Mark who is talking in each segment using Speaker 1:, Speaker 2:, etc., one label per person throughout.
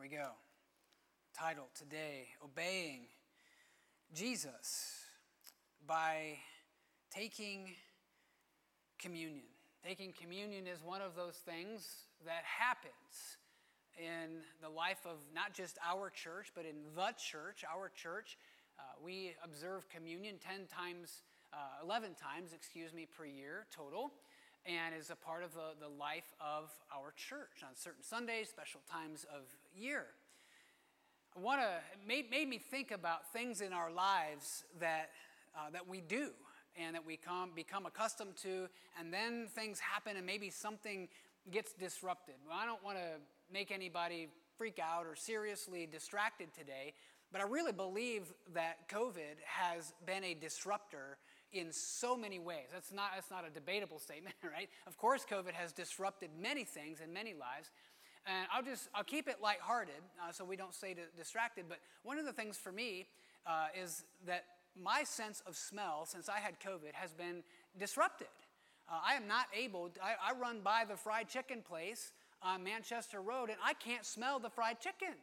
Speaker 1: There we go. Title today Obeying Jesus by taking communion. Taking communion is one of those things that happens in the life of not just our church, but in the church, our church. Uh, we observe communion 10 times, uh, 11 times, excuse me, per year total, and is a part of the, the life of our church on certain Sundays, special times of year. I want to, made, made me think about things in our lives that, uh, that we do and that we come, become accustomed to, and then things happen and maybe something gets disrupted. Well, I don't want to make anybody freak out or seriously distracted today, but I really believe that COVID has been a disruptor in so many ways. That's not, that's not a debatable statement, right? Of course, COVID has disrupted many things in many lives. And I'll just, I'll keep it lighthearted uh, so we don't stay distracted. But one of the things for me uh, is that my sense of smell since I had COVID has been disrupted. Uh, I am not able, I, I, run by the fried chicken place on Manchester Road and I can't smell the fried chicken.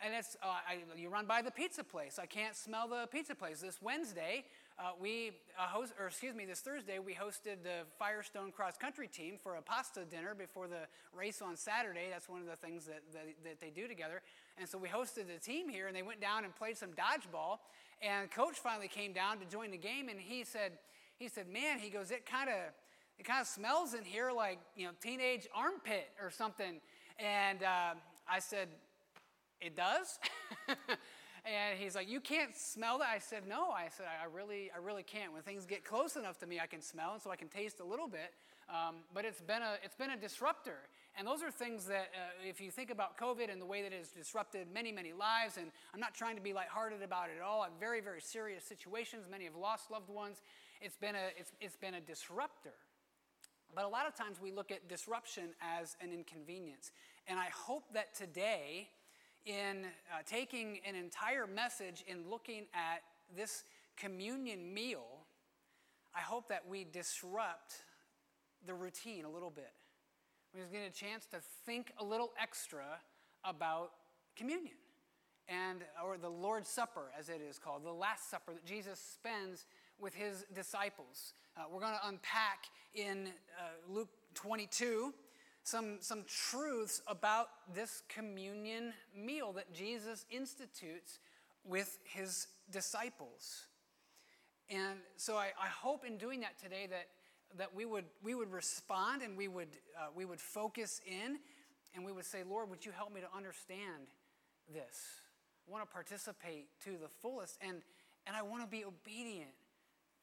Speaker 1: And it's, uh, I, you run by the pizza place, I can't smell the pizza place. This Wednesday, uh, we uh, host, or excuse me, this Thursday, we hosted the Firestone cross country team for a pasta dinner before the race on Saturday. That's one of the things that, that, that, they do together. And so we hosted the team here, and they went down and played some dodgeball. And coach finally came down to join the game, and he said, he said, man, he goes, it kind of, it kind of smells in here like you know teenage armpit or something. And uh, I said, it does. And he's like, You can't smell that? I said, No. I said, I really, I really can't. When things get close enough to me, I can smell, and so I can taste a little bit. Um, but it's been, a, it's been a disruptor. And those are things that, uh, if you think about COVID and the way that it has disrupted many, many lives, and I'm not trying to be lighthearted about it at all, I'm very, very serious situations. Many have lost loved ones. It's been a, it's, it's been a disruptor. But a lot of times we look at disruption as an inconvenience. And I hope that today, in uh, taking an entire message and looking at this communion meal, I hope that we disrupt the routine a little bit. We just get a chance to think a little extra about communion and or the Lord's Supper, as it is called, the Last Supper that Jesus spends with his disciples. Uh, we're going to unpack in uh, Luke 22 some, some truths about this communion meal that Jesus institutes with his disciples. And so I, I hope in doing that today that, that we, would, we would respond and we would, uh, we would focus in and we would say, Lord, would you help me to understand this? I want to participate to the fullest and, and I want to be obedient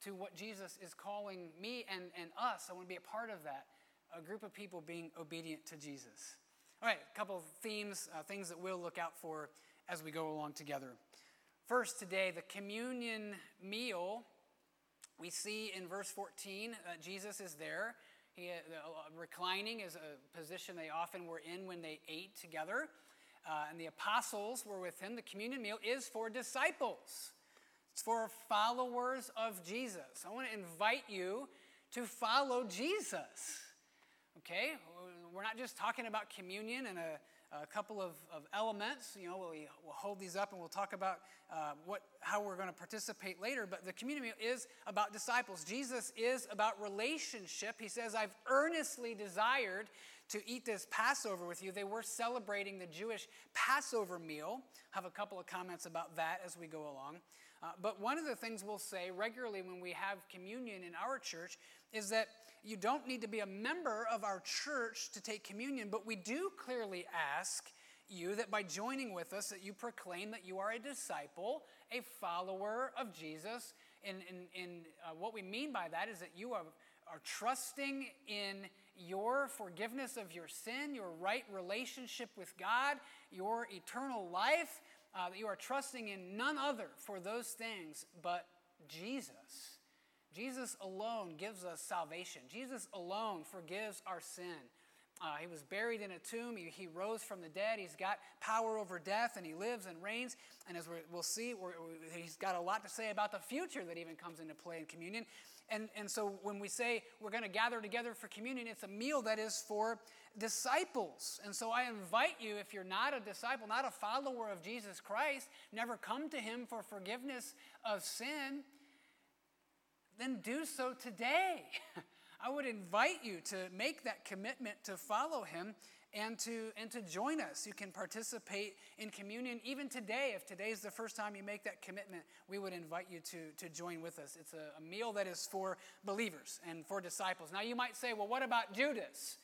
Speaker 1: to what Jesus is calling me and, and us. I want to be a part of that a group of people being obedient to Jesus. All right, a couple of themes, uh, things that we'll look out for as we go along together. First, today, the communion meal. We see in verse 14 that Jesus is there. He, uh, reclining is a position they often were in when they ate together. Uh, and the apostles were with him. The communion meal is for disciples, it's for followers of Jesus. I want to invite you to follow Jesus. Okay? We're not just talking about communion and a, a couple of, of, elements. You know, we'll, we'll, hold these up and we'll talk about uh, what, how we're going to participate later. But the communion is about disciples. Jesus is about relationship. He says, I've earnestly desired to eat this Passover with you. They were celebrating the Jewish Passover meal. Have a couple of comments about that as we go along. Uh, but one of the things we'll say regularly when we have communion in our church is that you don't need to be a member of our church to take communion, but we do clearly ask you that by joining with us that you proclaim that you are a disciple, a follower of Jesus. And, and, and uh, what we mean by that is that you are, are trusting in your forgiveness of your sin, your right relationship with God, your eternal life, uh, that you are trusting in none other for those things but Jesus. Jesus alone gives us salvation. Jesus alone forgives our sin. Uh, he was buried in a tomb. He, he, rose from the dead. He's got power over death, and he lives and reigns. And as we will see, he's got a lot to say about the future that even comes into play in communion. And, and so when we say we're going to gather together for communion, it's a meal that is for disciples. And so I invite you, if you're not a disciple, not a follower of Jesus Christ, never come to him for forgiveness of sin, then do so today. I would invite you to make that commitment to follow him and to, and to join us. You can participate in communion even today. If today is the first time you make that commitment, we would invite you to, to join with us. It's a, a meal that is for believers and for disciples. Now, you might say, well, what about Judas?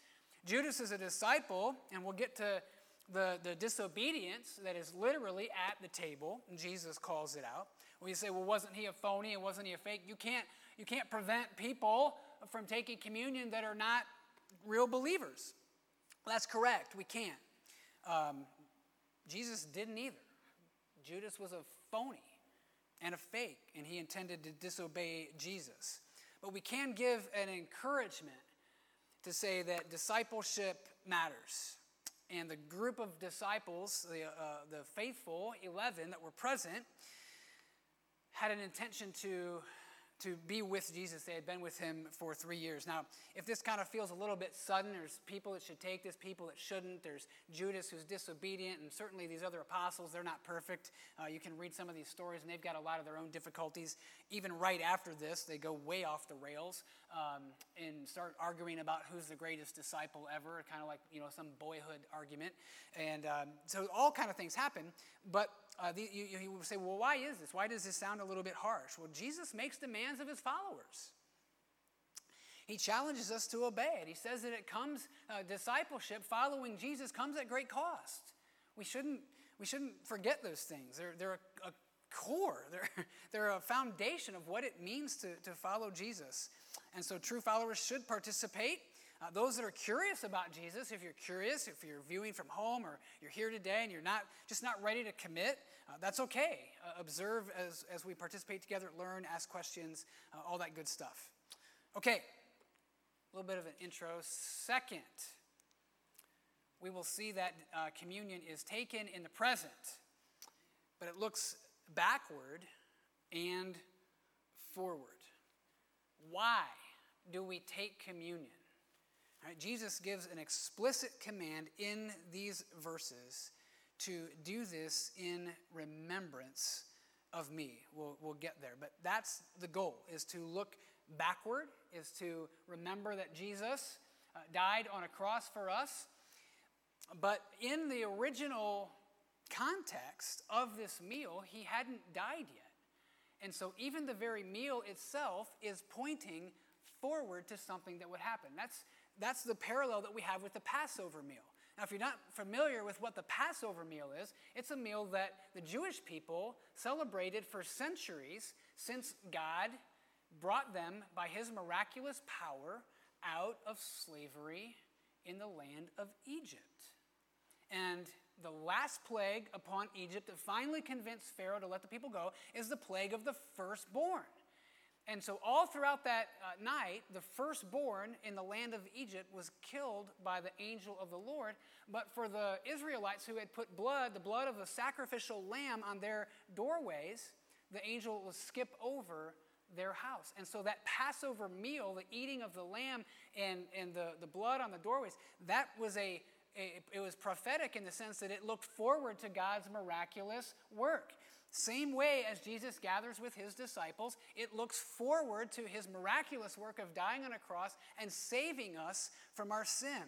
Speaker 1: Judas is a disciple, and we'll get to the, the disobedience that is literally at the table. Jesus calls it out. You say, well, wasn't he a phony and wasn't he a fake? You can't, you can't prevent people from taking communion that are not real believers. That's correct. We can't. Um, Jesus didn't either. Judas was a phony and a fake, and he intended to disobey Jesus. But we can give an encouragement to say that discipleship matters. And the group of disciples, the, uh, the faithful 11 that were present, had an intention to to be with Jesus. They had been with him for three years. Now, if this kind of feels a little bit sudden, there's people that should take this, people that shouldn't. There's Judas who's disobedient, and certainly these other apostles, they're not perfect. Uh, you can read some of these stories, and they've got a lot of their own difficulties. Even right after this, they go way off the rails um, and start arguing about who's the greatest disciple ever, kind of like, you know, some boyhood argument. And um, so all kind of things happen, but uh, the, you, you would say, well, why is this? Why does this sound a little bit harsh? Well, Jesus makes demands of his followers. He challenges us to obey it. He says that it comes, uh, discipleship, following Jesus, comes at great cost. We shouldn't, we shouldn't forget those things. They're, they're a, a core, they're, they're a foundation of what it means to, to follow Jesus. And so true followers should participate. Uh, those that are curious about Jesus, if you're curious, if you're viewing from home or you're here today and you're not just not ready to commit, uh, that's okay. Uh, observe as, as we participate together, learn, ask questions, uh, all that good stuff. Okay, a little bit of an intro. Second, we will see that uh, communion is taken in the present, but it looks backward and forward. Why do we take communion? Right, Jesus gives an explicit command in these verses to do this in remembrance of me. We'll, we'll get there. But that's the goal, is to look backward, is to remember that Jesus uh, died on a cross for us. But in the original context of this meal, he hadn't died yet. And so even the very meal itself is pointing forward to something that would happen. That's that's the parallel that we have with the Passover meal. Now, if you're not familiar with what the Passover meal is, it's a meal that the Jewish people celebrated for centuries since God brought them by his miraculous power out of slavery in the land of Egypt. And the last plague upon Egypt that finally convinced Pharaoh to let the people go is the plague of the firstborn. And so, all throughout that uh, night, the firstborn in the land of Egypt was killed by the angel of the Lord. But for the Israelites who had put blood, the blood of the sacrificial lamb, on their doorways, the angel will skip over their house. And so, that Passover meal, the eating of the lamb and, and the, the blood on the doorways, that was a, a it was prophetic in the sense that it looked forward to God's miraculous work. Same way as Jesus gathers with his disciples, it looks forward to his miraculous work of dying on a cross and saving us from our sin.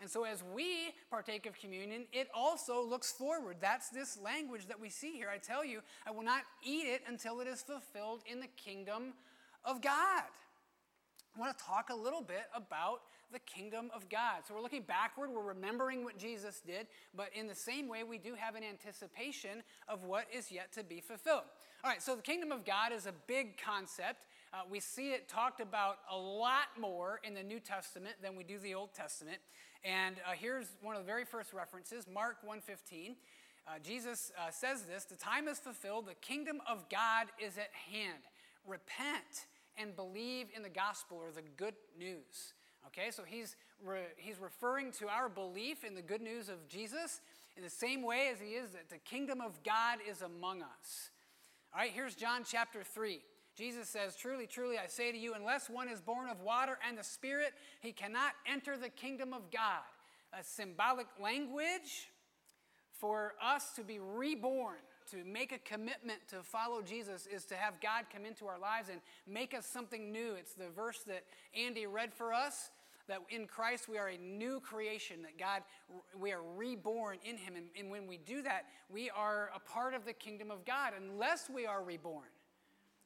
Speaker 1: And so, as we partake of communion, it also looks forward. That's this language that we see here. I tell you, I will not eat it until it is fulfilled in the kingdom of God. I want to talk a little bit about the kingdom of God. So we're looking backward, we're remembering what Jesus did, but in the same way, we do have an anticipation of what is yet to be fulfilled. All right, so the kingdom of God is a big concept. Uh, we see it talked about a lot more in the New Testament than we do the Old Testament. And uh, here's one of the very first references, Mark 1:15. Uh, Jesus uh, says this: "The time is fulfilled; the kingdom of God is at hand. Repent." and believe in the gospel or the good news. Okay, so he's, re- he's referring to our belief in the good news of Jesus in the same way as he is that the kingdom of God is among us. All right, here's John chapter 3. Jesus says, Truly, truly, I say to you, unless one is born of water and the Spirit, he cannot enter the kingdom of God. a symbolic language for us to be reborn, to make a commitment to follow Jesus, is to have God come into our lives and make us something new. It's the verse that Andy read for us that in Christ we are a new creation, that God, we are reborn in Him. And, and when we do that, we are a part of the kingdom of God, unless we are reborn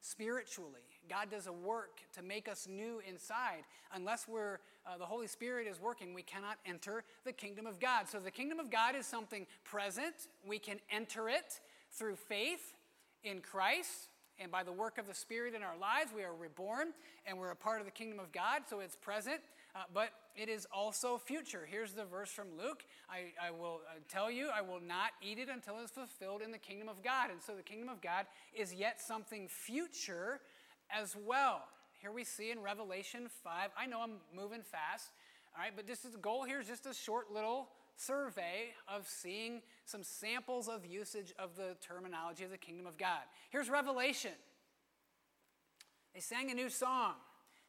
Speaker 1: spiritually. God does a work to make us new inside. Unless we're, uh, the Holy Spirit is working, we cannot enter the kingdom of God. So the kingdom of God is something present. We can enter it through faith in Christ. And by the work of the Spirit in our lives, we are reborn and we're a part of the kingdom of God. So it's present. Uh, but it is also future. Here's the verse from Luke I, I will uh, tell you, I will not eat it until it is fulfilled in the kingdom of God. And so the kingdom of God is yet something future as well. Here we see in Revelation 5. I know I'm moving fast, all right, but this is the goal here is just a short little survey of seeing some samples of usage of the terminology of the kingdom of God. Here's Revelation. They sang a new song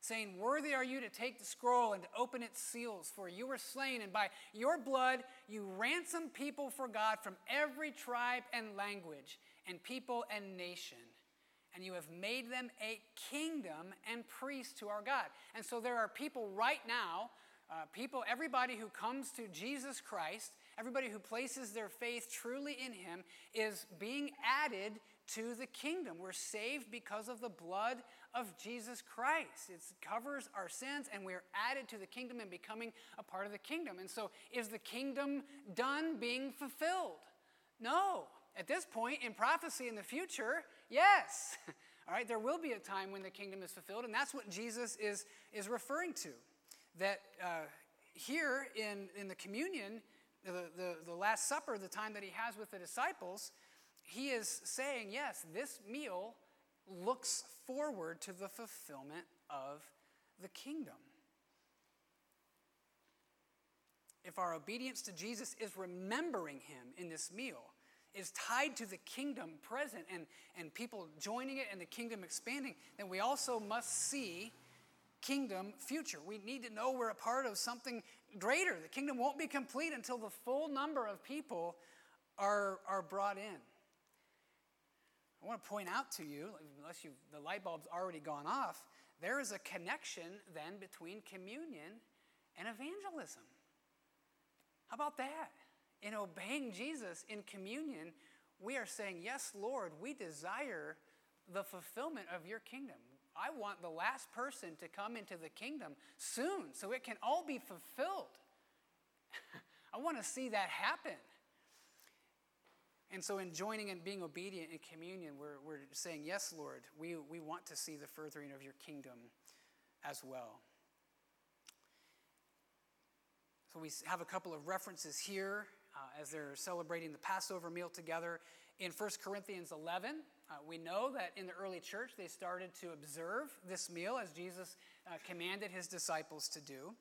Speaker 1: saying, Worthy are you to take the scroll and to open its seals, for you were slain, and by your blood you ransomed people for God from every tribe and language, and people and nation. And you have made them a kingdom and priests to our God. And so there are people right now, uh, people, everybody who comes to Jesus Christ, everybody who places their faith truly in Him, is being added to the kingdom. We're saved because of the blood of Jesus Christ. It covers our sins, and we're added to the kingdom and becoming a part of the kingdom. And so, is the kingdom done being fulfilled? No. At this point in prophecy in the future, yes. All right, there will be a time when the kingdom is fulfilled, and that's what Jesus is, is referring to. That uh, here in, in the communion, the, the, the Last Supper, the time that he has with the disciples, he is saying, yes, this meal looks forward to the fulfillment of the kingdom. If our obedience to Jesus is remembering him in this meal, is tied to the kingdom present and, and people joining it and the kingdom expanding, then we also must see kingdom future. We need to know we're a part of something greater. The kingdom won't be complete until the full number of people are, are brought in. I want to point out to you, unless you the light bulb's already gone off, there is a connection then between communion and evangelism. How about that? In obeying Jesus in communion, we are saying, Yes, Lord, we desire the fulfillment of your kingdom. I want the last person to come into the kingdom soon so it can all be fulfilled. I want to see that happen. And so, in joining and being obedient in communion, we're, we're saying, Yes, Lord, we, we want to see the furthering of your kingdom as well. So, we have a couple of references here uh, as they're celebrating the Passover meal together. In 1 Corinthians 11, uh, we know that in the early church they started to observe this meal as Jesus uh, commanded his disciples to do.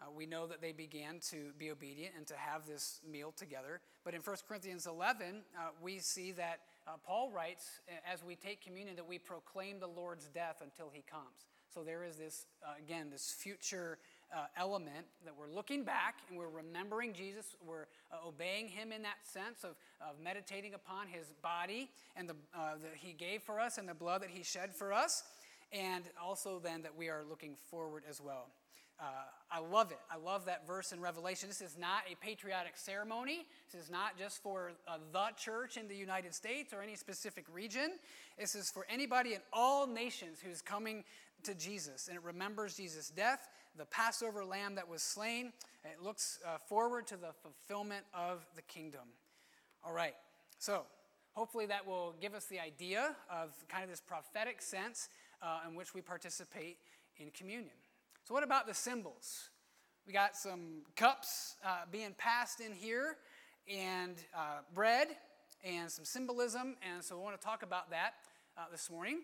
Speaker 1: Uh, we know that they began to be obedient and to have this meal together. But in 1 Corinthians 11, uh, we see that uh, Paul writes, as we take communion, that we proclaim the Lord's death until he comes. So there is this, uh, again, this future uh, element that we're looking back and we're remembering Jesus. We're uh, obeying him in that sense of, of meditating upon his body and the, that he gave for us and the blood that he shed for us. And also then that we are looking forward as well. Uh, I love it. I love that verse in Revelation. This is not a patriotic ceremony. This is not just for uh, the church in the United States or any specific region. This is for anybody in all nations who's coming to Jesus. And it remembers Jesus' death, the Passover lamb that was slain. It looks uh, forward to the fulfillment of the kingdom. All right. So, hopefully, that will give us the idea of kind of this prophetic sense uh, in which we participate in communion. So, what about the symbols? We got some cups uh, being passed in here, and uh, bread, and some symbolism, and so I want to talk about that uh, this morning.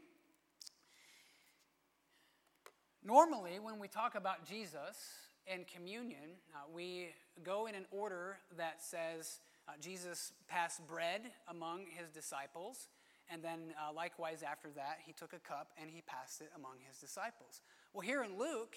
Speaker 1: Normally, when we talk about Jesus and communion, uh, we go in an order that says uh, Jesus passed bread among his disciples, and then uh, likewise after that, he took a cup and he passed it among his disciples. Well, here in Luke,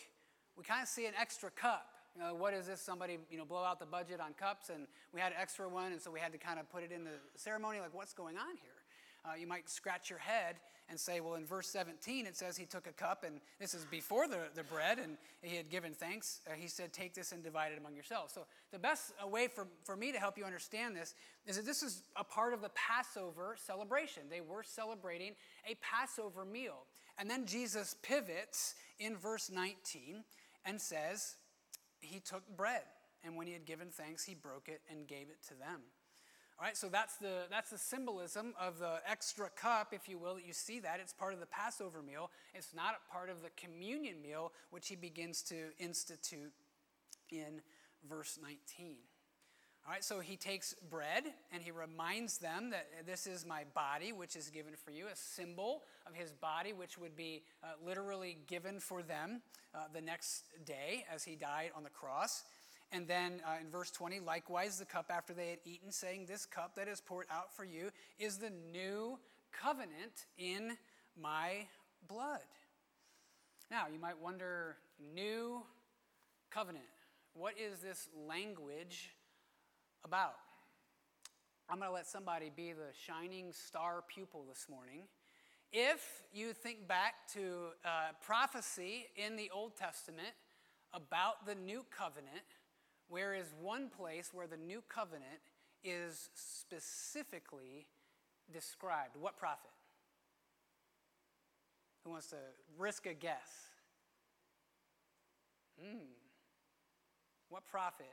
Speaker 1: we kind of see an extra cup. Uh, what is this? Somebody, you know, blow out the budget on cups, and we had an extra one, and so we had to kind of put it in the ceremony. Like, what's going on here? Uh, you might scratch your head and say, well, in verse 17, it says he took a cup, and this is before the, the bread, and he had given thanks. Uh, he said, Take this and divide it among yourselves. So, the best way for, for me to help you understand this is that this is a part of the Passover celebration. They were celebrating a Passover meal. And then Jesus pivots in verse 19 and says, He took bread, and when he had given thanks, he broke it and gave it to them. So that's the, that's the symbolism of the extra cup, if you will, that you see that. It's part of the Passover meal. It's not part of the communion meal, which he begins to institute in verse 19. All right, so he takes bread and he reminds them that this is my body, which is given for you, a symbol of his body, which would be uh, literally given for them uh, the next day as he died on the cross. And then uh, in verse 20, likewise, the cup after they had eaten, saying, This cup that is poured out for you is the new covenant in my blood. Now, you might wonder, new covenant. What is this language about? I'm going to let somebody be the shining star pupil this morning. If you think back to uh, prophecy in the Old Testament about the new covenant, where is one place where the new covenant is specifically described? What prophet? Who wants to risk a guess? Hmm. What prophet?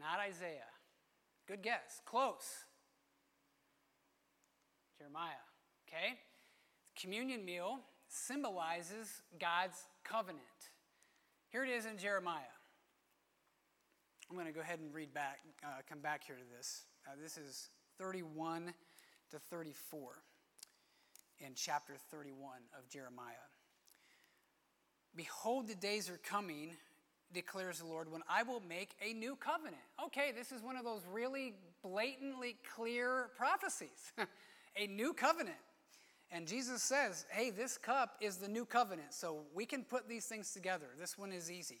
Speaker 1: Not Isaiah. Good guess. Close. Jeremiah. Okay? Communion meal symbolizes God's covenant. Here it is in Jeremiah. I'm going to go ahead and read back, uh, come back here to this. Uh, this is 31 to 34 in chapter 31 of Jeremiah. Behold, the days are coming, declares the Lord, when I will make a new covenant. Okay, this is one of those really blatantly clear prophecies. a new covenant. And Jesus says, hey, this cup is the new covenant, so we can put these things together. This one is easy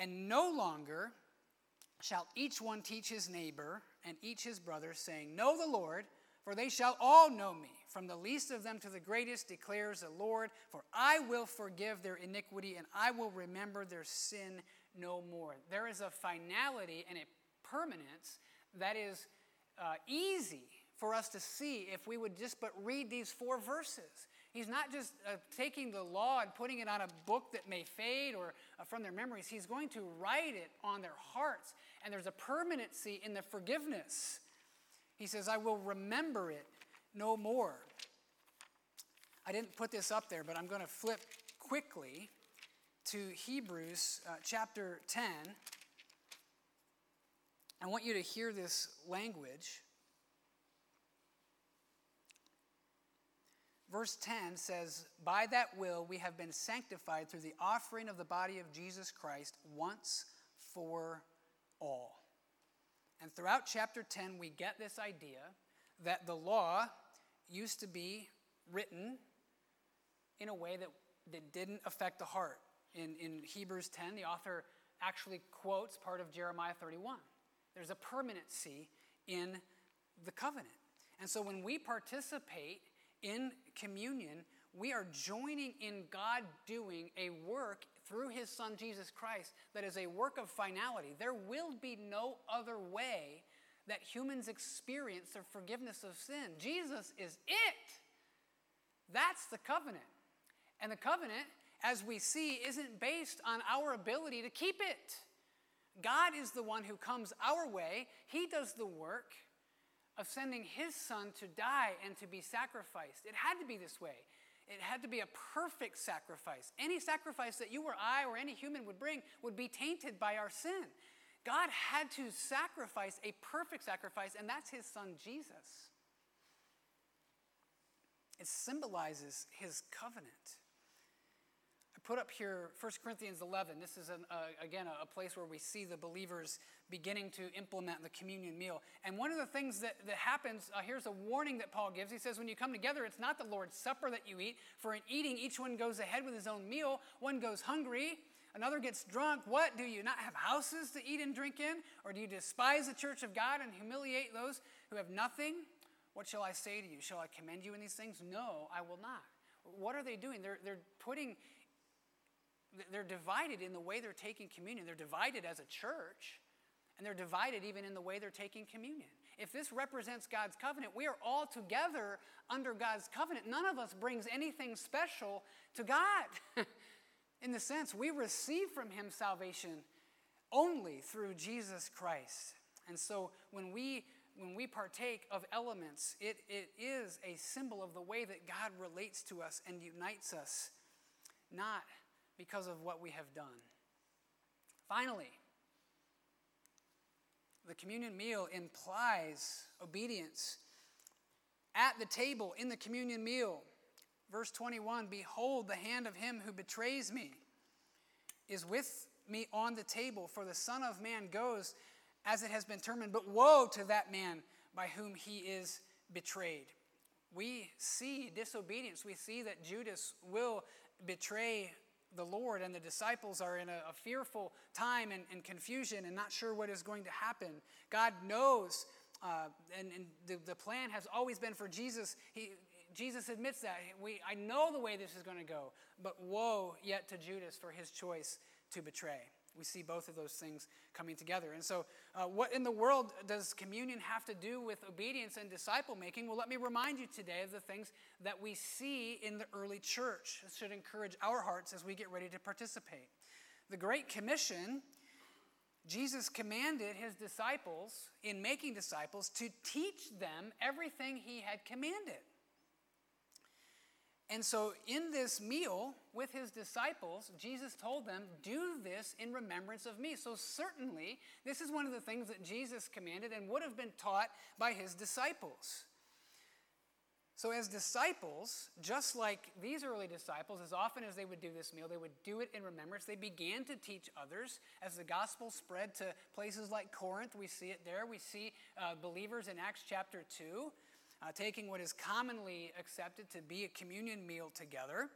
Speaker 1: And no longer shall each one teach his neighbor and each his brother, saying, Know the Lord, for they shall all know me, from the least of them to the greatest, declares the Lord. For I will forgive their iniquity, and I will remember their sin no more. There is a finality and a permanence that is uh, easy for us to see if we would just but read these four verses. He's not just uh, taking the law and putting it on a book that may fade or uh, from their memories. He's going to write it on their hearts. And there's a permanency in the forgiveness. He says, I will remember it no more. I didn't put this up there, but I'm going to flip quickly to Hebrews uh, chapter 10. I want you to hear this language. Verse 10 says, By that will we have been sanctified through the offering of the body of Jesus Christ once for all. And throughout chapter 10, we get this idea that the law used to be written in a way that, that didn't affect the heart. In, in Hebrews 10, the author actually quotes part of Jeremiah 31. There's a permanency in the covenant. And so when we participate in communion, we are joining in God doing a work through his son Jesus Christ that is a work of finality. There will be no other way that humans experience the forgiveness of sin. Jesus is it. That's the covenant. And the covenant, as we see, isn't based on our ability to keep it. God is the one who comes our way, He does the work of sending his son to die and to be sacrificed. It had to be this way. it had to be a perfect sacrifice. Any sacrifice that you or I or any human would bring would be tainted by our sin. God had to sacrifice a perfect sacrifice, and that's his son Jesus. It symbolizes his covenant. Put up here 1 Corinthians 11. This is, an, uh, again, a, a, place where we see the believers beginning to implement the communion meal. And one of the things that, that happens, uh, here's a warning that Paul gives. He says, When you come together, it's not the Lord's Supper that you eat, for in eating, each one goes ahead with his own meal. One goes hungry, another gets drunk. What? Do you not have houses to eat and drink in? Or do you despise the church of God and humiliate those who have nothing? What shall I say to you? Shall I commend you in these things? No, I will not. What are they doing? They're, they're putting, they're divided in the way they're taking communion. They're divided as a church, and they're divided even in the way they're taking communion. If this represents God's covenant, we are all together under God's covenant. None of us brings anything special to God. in the sense, we receive from Him salvation only through Jesus Christ. And so when we when we partake of elements, it, it is a symbol of the way that God relates to us and unites us, not because of what we have done. Finally, the communion meal implies obedience. At the table in the communion meal, verse 21 Behold, the hand of him who betrays me is with me on the table, for the Son of Man goes as it has been determined, but woe to that man by whom he is betrayed. We see disobedience. We see that Judas will betray the Lord, and the disciples are in a, a fearful time and, and, confusion and not sure what is going to happen. God knows, uh, and, and the, the plan has always been for Jesus. He, Jesus admits that. We, I know the way this is going to go, but woe yet to Judas for his choice to betray. We see both of those things coming together. And so, uh, what in the world does communion have to do with obedience and disciple making? Well, let me remind you today of the things that we see in the early church. Should encourage our hearts as we get ready to participate. The Great Commission, Jesus commanded his disciples, in making disciples, to teach them everything he had commanded. And so, in this meal with his disciples, Jesus told them, Do this in remembrance of me. So, certainly, this is one of the things that Jesus commanded and would have been taught by his disciples. So, as disciples, just like these early disciples, as often as they would do this meal, they would do it in remembrance. They began to teach others. As the gospel spread to places like Corinth, we see it there. We see uh, believers in Acts chapter 2 uh, taking what is commonly accepted to be a communion meal together,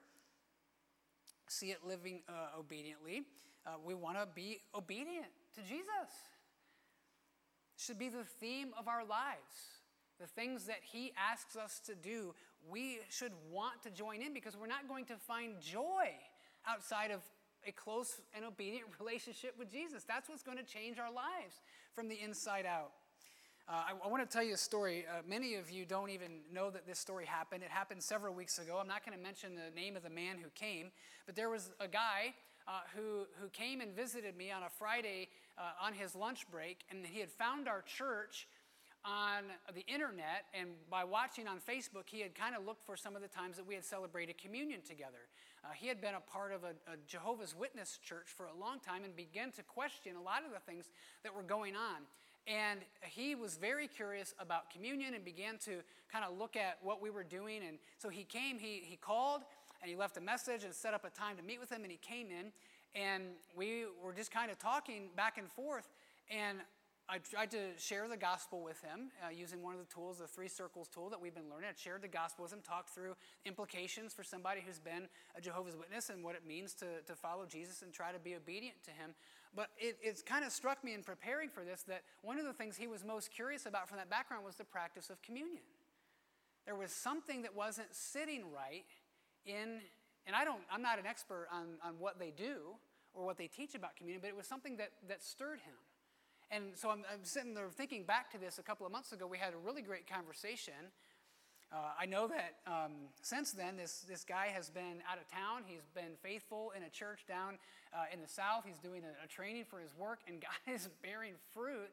Speaker 1: see it living uh, obediently. Uh, we want to be obedient to Jesus. should be the theme of our lives. The things that He asks us to do, we should want to join in because we're not going to find joy outside of a close and obedient relationship with Jesus. That's what's going to change our lives from the inside out. Uh, I, I want to tell you a story. Uh, many of you don't even know that this story happened. It happened several weeks ago. I'm not going to mention the name of the man who came, but there was a guy uh, who, who came and visited me on a Friday uh, on his lunch break, and he had found our church on the internet, and by watching on Facebook, he had kind of looked for some of the times that we had celebrated communion together. Uh, he had been a part of a, a, Jehovah's Witness church for a long time and began to question a lot of the things that were going on. And he was very curious about communion and began to kind of look at what we were doing. And so he came, he, he called, and he left a message and set up a time to meet with him. And he came in, and we were just kind of talking back and forth. And I tried to share the gospel with him uh, using one of the tools, the three circles tool that we've been learning. I shared the gospel with him, talked through implications for somebody who's been a Jehovah's Witness and what it means to, to follow Jesus and try to be obedient to him. But it, it's kind of struck me in preparing for this that one of the things he was most curious about from that background was the practice of communion. There was something that wasn't sitting right in, and I don't, I'm not an expert on, on what they do or what they teach about communion, but it was something that, that stirred him. And so I'm, I'm sitting there thinking back to this a couple of months ago. We had a really great conversation uh, I know that um, since then, this, this guy has been out of town. He's been faithful in a church down uh, in the South. He's doing a, a, training for his work, and God is bearing fruit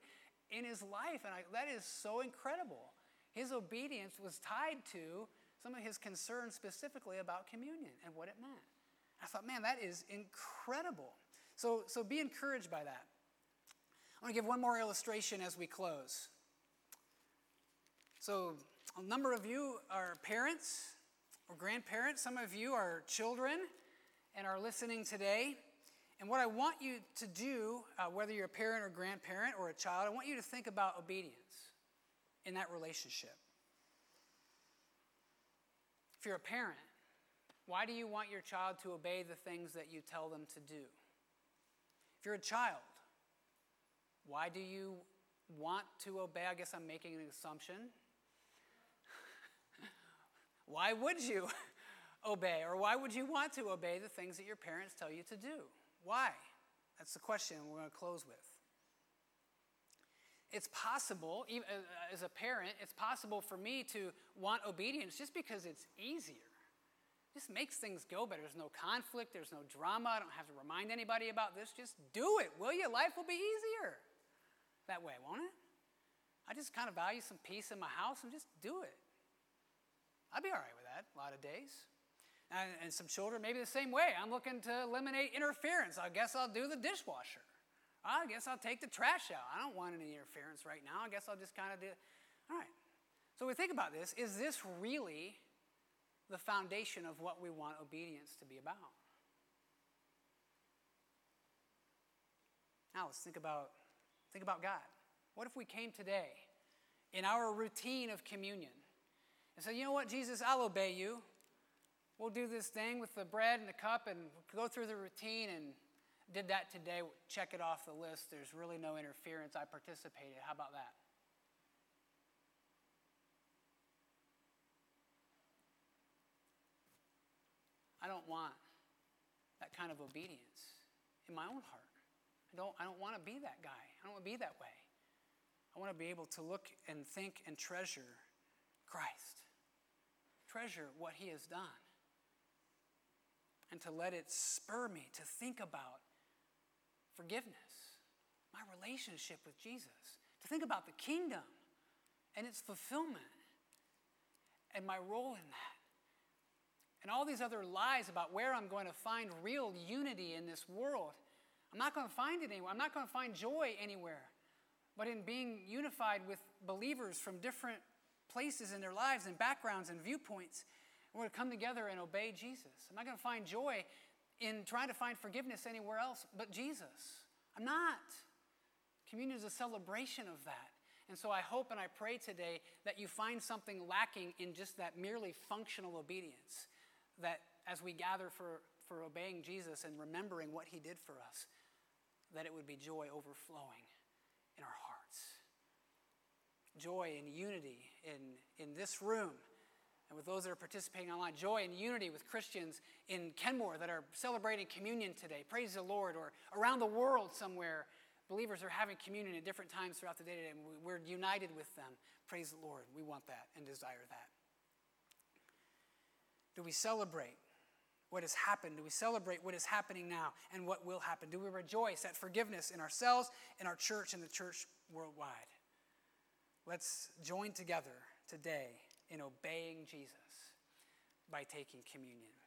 Speaker 1: in his life. And I, that is so incredible. His obedience was tied to some of his concerns specifically about communion and what it meant. I thought, man, that is incredible. So, so be encouraged by that. I want to give one more illustration as we close. So, a number of you are parents or grandparents, some of you are children and are listening today. And what I want you to do, uh, whether you're a parent or grandparent or a child, I want you to think about obedience in that relationship. If you're a parent, why do you want your child to obey the things that you tell them to do? If you're a child, why do you want to obey? I guess I'm making an assumption. why would you obey? Or why would you want to obey the things that your parents tell you to do? Why? That's the question we're going to close with. It's possible, even uh, as a parent, it's possible for me to want obedience just because it's easier. Just makes things go better. There's no conflict, there's no drama. I don't have to remind anybody about this. Just do it, will you? Life will be easier that way, won't it? I just kind of value some peace in my house and just do it. I'd be all right with that a lot of days. And, and some children, maybe the same way. I'm looking to eliminate interference. I guess I'll do the dishwasher. I guess I'll take the trash out. I don't want any interference right now. I guess I'll just kind of do it. All right. So we think about this. Is this really the foundation of what we want obedience to be about? Now let's think about think about God. What if we came today in our routine of communion and said, you know what, Jesus, I'll obey you. We'll do this thing with the bread and the cup and go through the routine and did that today, check it off the list. There's really no interference. I participated. How about that? I don't want that kind of obedience in my own heart. I don't, I don't want to be that guy. I don't want to be that way. I want to be able to look and think and treasure Christ, treasure what he has done, and to let it spur me to think about forgiveness, my relationship with Jesus, to think about the kingdom and its fulfillment and my role in that. And all these other lies about where I'm going to find real unity in this world. I'm not going to find it anywhere. I'm not going to find joy anywhere but in being unified with believers from different places in their lives and backgrounds and viewpoints. We're going to come together and obey Jesus. I'm not going to find joy in trying to find forgiveness anywhere else but Jesus. I'm not. Communion is a celebration of that. And so I hope and I pray today that you find something lacking in just that merely functional obedience. That as we gather for, for obeying Jesus and remembering what he did for us, that it would be joy overflowing in our hearts. Joy and unity in, in this room and with those that are participating online. Joy and unity with Christians in Kenmore that are celebrating communion today. Praise the Lord. Or around the world somewhere, believers are having communion at different times throughout the day today, and we're united with them. Praise the Lord. We want that and desire that. Do we celebrate what has happened? Do we celebrate what is happening now and what will happen? Do we rejoice at forgiveness in ourselves, in our church, in the church worldwide? Let's join together today in obeying Jesus by taking communion.